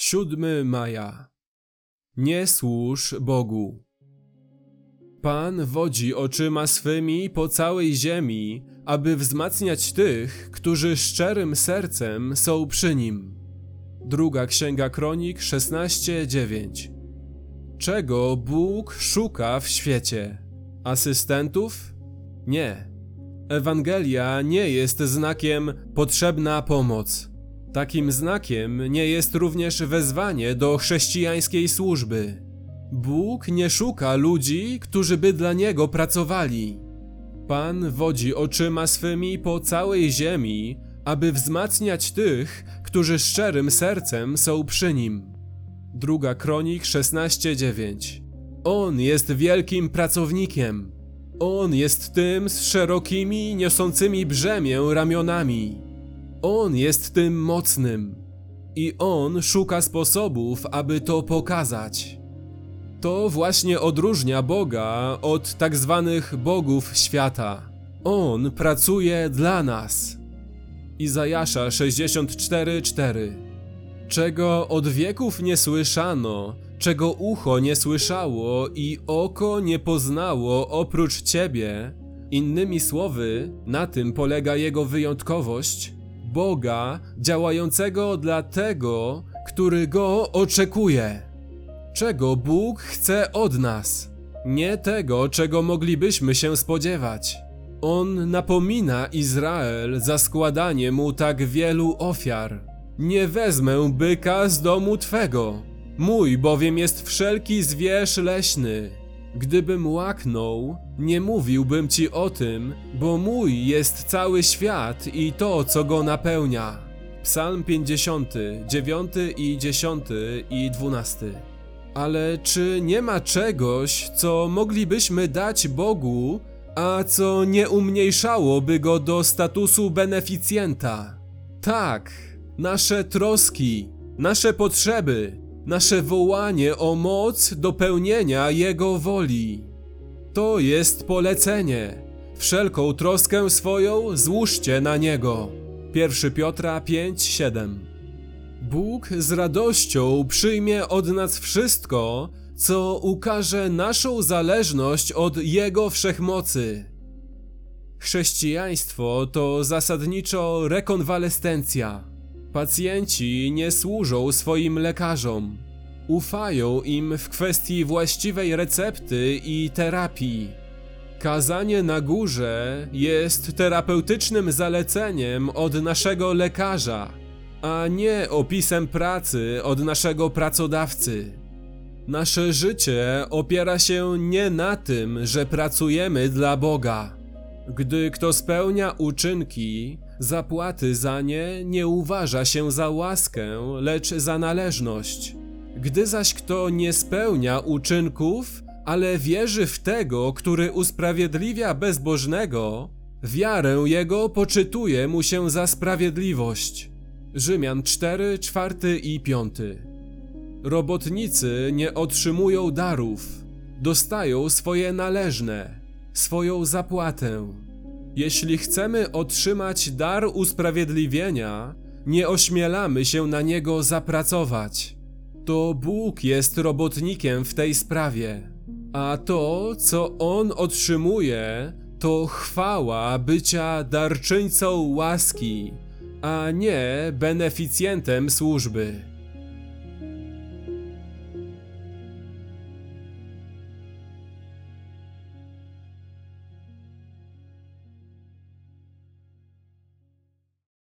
7 maja. Nie służ Bogu. Pan wodzi oczyma swymi po całej ziemi, aby wzmacniać tych, którzy szczerym sercem są przy nim. Druga Księga Kronik 16:9. Czego Bóg szuka w świecie? Asystentów? Nie. Ewangelia nie jest znakiem potrzebna pomoc. Takim znakiem nie jest również wezwanie do chrześcijańskiej służby. Bóg nie szuka ludzi, którzy by dla Niego pracowali. Pan wodzi oczyma swymi po całej ziemi, aby wzmacniać tych, którzy szczerym sercem są przy Nim. Druga Kronik 16:9 On jest wielkim pracownikiem. On jest tym z szerokimi, niosącymi brzemię ramionami. On jest tym mocnym i on szuka sposobów, aby to pokazać. To właśnie odróżnia Boga od tak zwanych bogów świata. On pracuje dla nas. Izajasza 64:4 Czego od wieków nie słyszano, czego ucho nie słyszało i oko nie poznało oprócz ciebie. Innymi słowy, na tym polega jego wyjątkowość Boga działającego dla tego, który go oczekuje. Czego Bóg chce od nas? Nie tego, czego moglibyśmy się spodziewać. On napomina Izrael za składanie mu tak wielu ofiar. Nie wezmę byka z domu twego, mój bowiem jest wszelki zwierz leśny. Gdybym łaknął, nie mówiłbym ci o tym, bo mój jest cały świat i to, co go napełnia. Psalm 50, 9 i 10 i 12. Ale czy nie ma czegoś, co moglibyśmy dać Bogu, a co nie umniejszałoby go do statusu beneficjenta? Tak, nasze troski, nasze potrzeby, nasze wołanie o moc do pełnienia Jego woli. To jest polecenie. Wszelką troskę swoją złóżcie na Niego. 1 Piotra 5:7. Bóg z radością przyjmie od nas wszystko, co ukaże naszą zależność od Jego wszechmocy. Chrześcijaństwo to zasadniczo rekonwalescencja. Pacjenci nie służą swoim lekarzom. Ufają im w kwestii właściwej recepty i terapii. Kazanie na górze jest terapeutycznym zaleceniem od naszego lekarza, a nie opisem pracy od naszego pracodawcy. Nasze życie opiera się nie na tym, że pracujemy dla Boga. Gdy kto spełnia uczynki, zapłaty za nie nie uważa się za łaskę, lecz za należność. Gdy zaś kto nie spełnia uczynków, ale wierzy w tego, który usprawiedliwia bezbożnego, wiarę jego poczytuje mu się za sprawiedliwość. Rzymian 4, 4 i 5. Robotnicy nie otrzymują darów, dostają swoje należne, swoją zapłatę. Jeśli chcemy otrzymać dar usprawiedliwienia, nie ośmielamy się na niego zapracować. To Bóg jest robotnikiem w tej sprawie, a to, co On otrzymuje, to chwała bycia darczyńcą łaski, a nie beneficjentem służby.